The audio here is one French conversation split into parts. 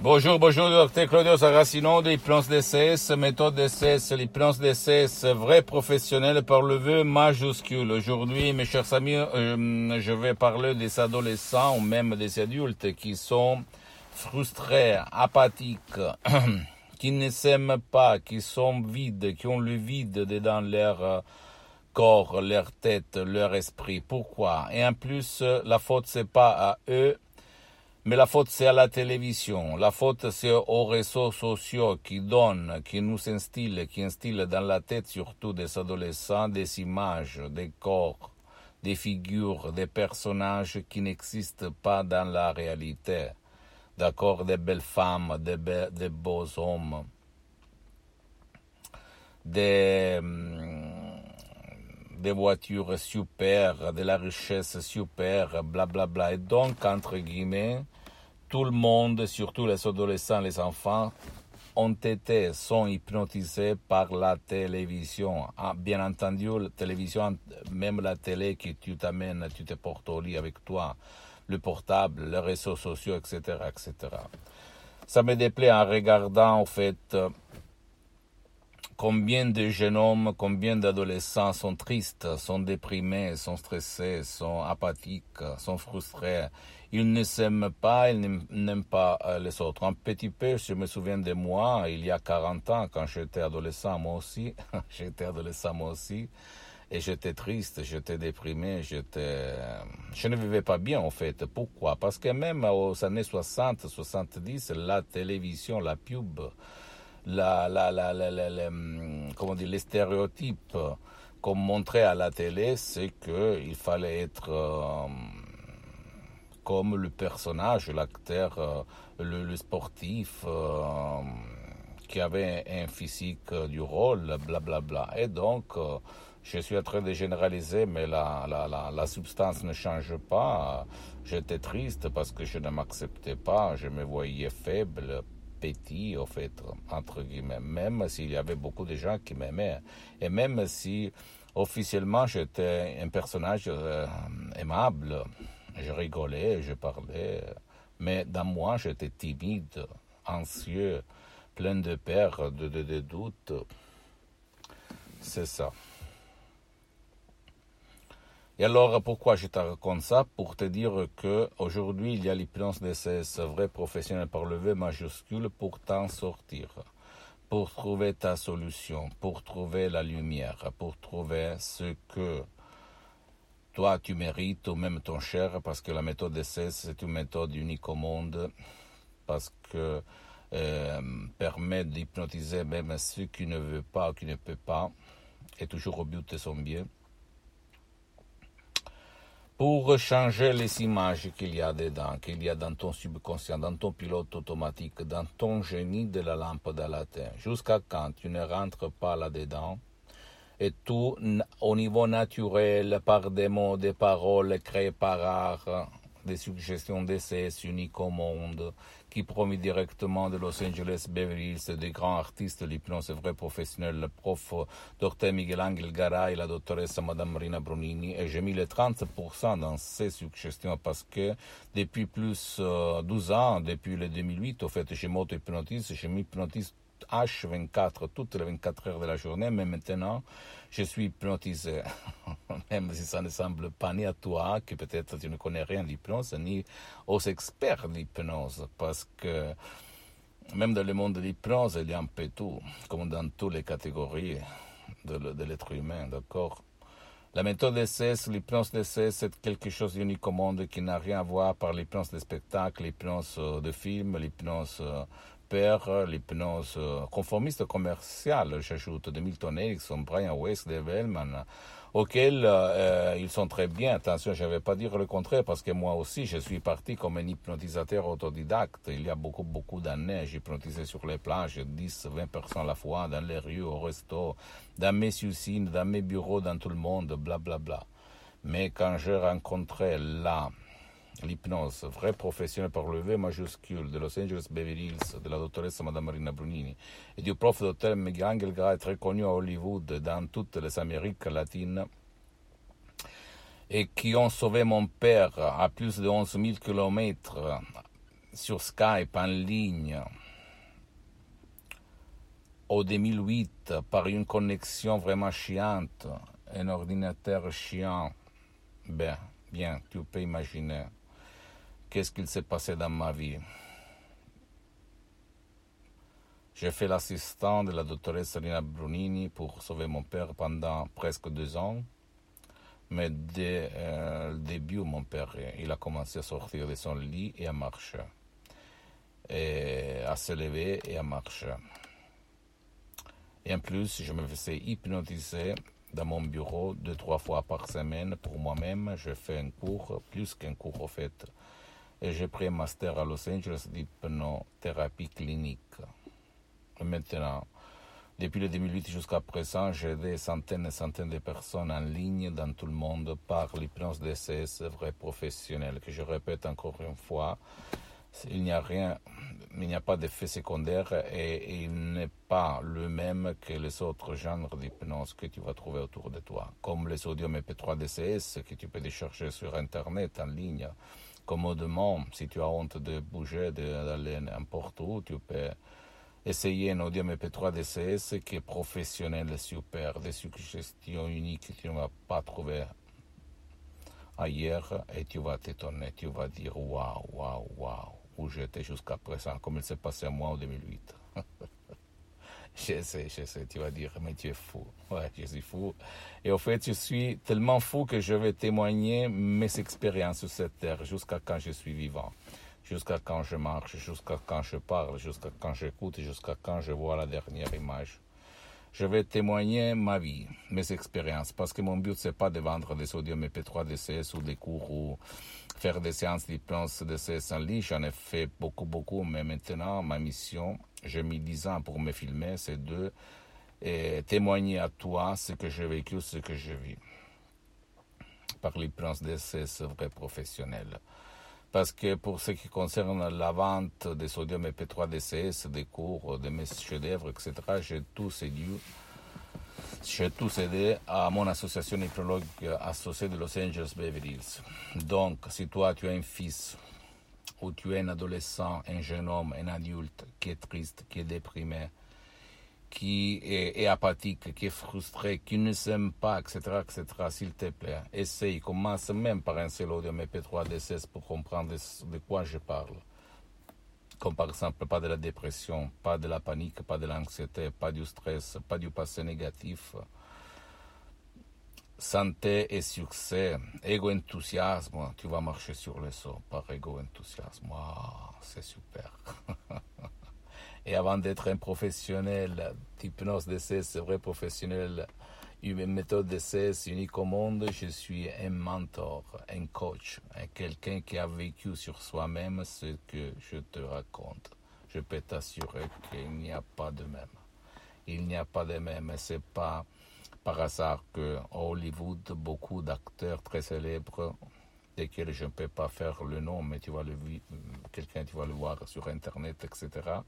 Bonjour, bonjour, docteur Claudio Saracino de l'hypnose DCS, méthode DCS, l'hypnose DCS, vrai professionnel par le vœu majuscule. Aujourd'hui, mes chers amis, euh, je vais parler des adolescents ou même des adultes qui sont frustrés, apathiques, qui ne s'aiment pas, qui sont vides, qui ont le vide dans leur euh, corps, leur tête, leur esprit. Pourquoi? Et en plus, la faute c'est pas à eux, mais la faute, c'est à la télévision. La faute, c'est aux réseaux sociaux qui donnent, qui nous instillent, qui instillent dans la tête surtout des adolescents des images, des corps, des figures, des personnages qui n'existent pas dans la réalité. D'accord? Des belles femmes, des, beaux hommes, des, des voitures super, de la richesse super, blablabla. Bla bla. Et donc, entre guillemets, tout le monde, surtout les adolescents, les enfants, ont été, sont hypnotisés par la télévision. Ah, bien entendu, la télévision, même la télé que tu t'amènes, tu te portes au lit avec toi, le portable, les réseaux sociaux, etc., etc. Ça me déplaît en regardant, en fait, combien de jeunes hommes, combien d'adolescents sont tristes, sont déprimés, sont stressés, sont apathiques, sont frustrés. Ils ne s'aiment pas, ils n'aiment pas euh, les autres. Un petit peu, je me souviens de moi, il y a 40 ans, quand j'étais adolescent, moi aussi, j'étais adolescent moi aussi, et j'étais triste, j'étais déprimé, j'étais, je ne vivais pas bien en fait. Pourquoi? Parce que même aux années 60, 70, la télévision, la pub, la, la, la, la, comment dire, les stéréotypes qu'on montrait à la télé, c'est qu'il fallait être euh, comme le personnage, l'acteur, euh, le, sportif, euh, qui avait un physique du rôle, blablabla. Bla, bla. Et donc, je suis en train de généraliser, mais la, la, la, la substance ne change pas. J'étais triste parce que je ne m'acceptais pas, je me voyais faible, petit, au fait, entre guillemets, même s'il y avait beaucoup de gens qui m'aimaient. Et même si officiellement j'étais un personnage euh, aimable, je rigolais, je parlais, mais dans moi j'étais timide, anxieux, plein de peur, de, doutes. C'est ça. Et alors, pourquoi je te raconte ça? Pour te dire que aujourd'hui il y a l'hypnose de ces vrais professionnels par le V majuscule pour t'en sortir, pour trouver ta solution, pour trouver la lumière, pour trouver ce que toi tu mérites, ou même ton cher, parce que la méthode d'essai, c'est une méthode unique au monde, parce que euh, permet d'hypnotiser même ceux qui ne veulent pas ou qui ne peuvent pas, et toujours au but de son bien pour changer les images qu'il y a dedans, qu'il y a dans ton subconscient, dans ton pilote automatique, dans ton génie de la lampe de la terre, jusqu'à quand tu ne rentres pas là-dedans, et tout au niveau naturel, par des mots, des paroles créées par art, des suggestions d'essais uniques au monde, qui promet directement de Los Angeles, Beverly Hills, des grands artistes de l'hypnose vrai professionnel, le prof Dr. Miguel Angel Garay, la doctoresse Madame Marina Brunini, et j'ai mis les 30% dans ces suggestions parce que depuis plus euh, 12 ans, depuis le 2008, au fait, je m'auto-hypnotise, je m'hypnotise H24 toutes les 24 heures de la journée, mais maintenant, je suis hypnotisé. Même si ça ne semble pas ni à toi, que peut-être tu ne connais rien d'hypnose, ni aux experts d'hypnose, parce que même dans le monde de l'hypnose, il y a un peu tout, comme dans toutes les catégories de, l'être humain, d'accord? La méthode d'essai, l'hypnose d'essai, c'est quelque chose d'unique au monde qui n'a rien à voir par l'hypnose de spectacle, l'hypnose de film, l'hypnose opère l'hypnose euh, conformiste commerciale, j'ajoute, de Milton Erickson, Brian West, Dave Hellman, auxquels euh, ils sont très bien. Attention, je ne vais pas dire le contraire parce que moi aussi, je suis parti comme un hypnotisateur autodidacte. Il y a beaucoup, beaucoup d'années, j'hypnotisais sur les plages, 10, 20 personnes à la fois, dans les rues, au resto, dans mes usines, dans mes bureaux, dans tout le monde, blablabla. Bla, bla. Mais quand j'ai rencontré là, l'hypnose, vrai professionnel par le V majuscule de Los Angeles Beverly Hills, de la doctoresse Madame Marina Brunini, et du prof docteur Miguel Gray, très connu à Hollywood, dans toutes les Amériques latines, et qui ont sauvé mon père à plus de 11 000 kilomètres sur Skype en ligne au 2008 par une connexion vraiment chiante, un ordinateur chiant. Ben, bien, tu peux imaginer qu'est-ce qu'il s'est passé dans ma vie? J'ai fait l'assistant de la doctoresse Rina Brunini pour sauver mon père pendant presque deux ans. Mais dès euh, le début, mon père, il a commencé à sortir de son lit et à marcher. Et à se lever et à marcher. Et en plus, je me faisais hypnotiser dans mon bureau deux, trois fois par semaine pour moi-même. Je fais un cours, plus qu'un cours au fait. Et j'ai pris un master à Los Angeles d'hypnothérapie clinique. Et maintenant, depuis le 2008 jusqu'à présent, j'ai des centaines et centaines de personnes en ligne dans tout le monde par l'hypnose DCS vrai professionnel, que je répète encore une fois, il n'y a rien, il n'y a pas d'effet secondaire et, il n'est pas le même que les autres genres d'hypnose que tu vas trouver autour de toi, comme les sodium MP3 DCS que tu peux décharger sur Internet en ligne. Commodement, si tu as honte de bouger, d'aller n'importe où, tu peux essayer un audio MP3 DCS qui est professionnel, super, des suggestions uniques que tu ne vas pas trouver ailleurs et tu vas t'étonner, tu vas dire waouh, waouh, waouh où j'étais jusqu'à présent, comme il s'est passé à moi en 2008. je sais, je sais, tu vas dire, mais tu es fou. Ouais, je suis fou. Et au fait, je suis tellement fou que je vais témoigner mes expériences sur cette terre jusqu'à quand je suis vivant, jusqu'à quand je marche, jusqu'à quand je parle, jusqu'à quand j'écoute, jusqu'à quand je vois la dernière image. Je vais témoigner ma vie, mes expériences, parce que mon but, c'est pas de vendre des sodium MP3 DCS ou des cours ou faire des séances d'hypnose DCS en ligne. J'en ai fait beaucoup, beaucoup, mais maintenant, ma mission, j'ai mis 10 ans pour me filmer, c'est de témoigner à toi ce que j'ai vécu, ce que je vis. Par l'hypnose DCS vrai professionnel. Parce que pour ce qui concerne la vente des sodium EP3 DCS, des cours, de mes chefs-d'œuvre, etc., j'ai tout cédé, j'ai tout cédé à mon association hypnologue associée de Los Angeles Beverly Hills. Donc, si toi tu as un fils ou tu es un adolescent, un jeune homme, un adulte qui est triste, qui est déprimé, qui est, apathique, qui est frustré, qui ne s'aime pas, etc., etc., s'il te plaît, essaye, commence même par un seul audio MP3 DCS pour comprendre de, quoi je parle. Comme par exemple, pas de la dépression, pas de la panique, pas de l'anxiété, pas du stress, pas du passé négatif. Santé et succès, ego-enthousiasme, tu vas marcher sur le saut par ego-enthousiasme. c'est super. Et avant d'être un professionnel d'hypnose DCS, c'est vrai professionnel, une méthode DCS unique au monde, je suis un mentor, un coach, quelqu'un qui a vécu sur soi-même ce que je te raconte. Je peux t'assurer qu'il n'y a pas de même. Il n'y a pas de même. C'est pas par hasard que Hollywood, beaucoup d'acteurs très célèbres, desquels je ne peux pas faire le nom, mais tu vas le quelqu'un tu vas le voir sur internet, etc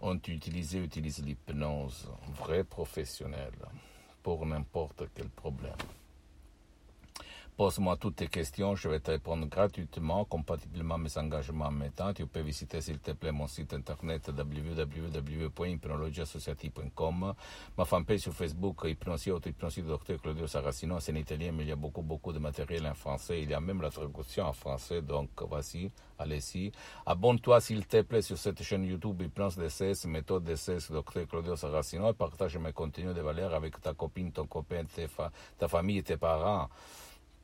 ont utilisé, utilisent l'hypnose vraie professionnelle pour n'importe quel problème. Pose-moi toutes tes questions, je vais te répondre gratuitement, compatiblement à mes engagements en même temps. Tu peux visiter, s'il te plaît, mon site internet www.hypnologieassociative.com, ma fanpage sur Facebook, Hypnosie, de Dr Claudio Saracino, c'est en italien, mais il y a beaucoup, beaucoup de matériel en français. Il y a même la traduction en français, donc voici, allez-y. Abonne-toi, s'il te plaît, sur cette chaîne YouTube Hypnose DCS, méthode DCS, Dr Claudio Saracino, et partage mes contenus de valeur avec ta copine, ton copain, ta famille et tes parents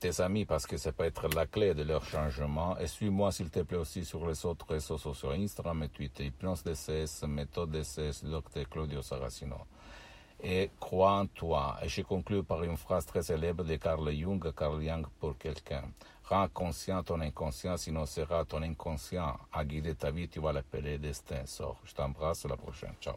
tes amis parce que ça peut être la clé de leur changement. Et suis-moi s'il te plaît aussi sur les autres réseaux sociaux, Instagram et Twitter, Hypnose DCS, Méthode DCS, Dr Claudio Saracino. Et crois en toi. Et je conclue par une phrase très célèbre de Carl Jung, Carl Jung pour quelqu'un. Rends conscient ton inconscient, sinon sera ton inconscient à guider ta vie, tu vas l'appeler destin. Sors. Je t'embrasse, à la prochaine. Ciao.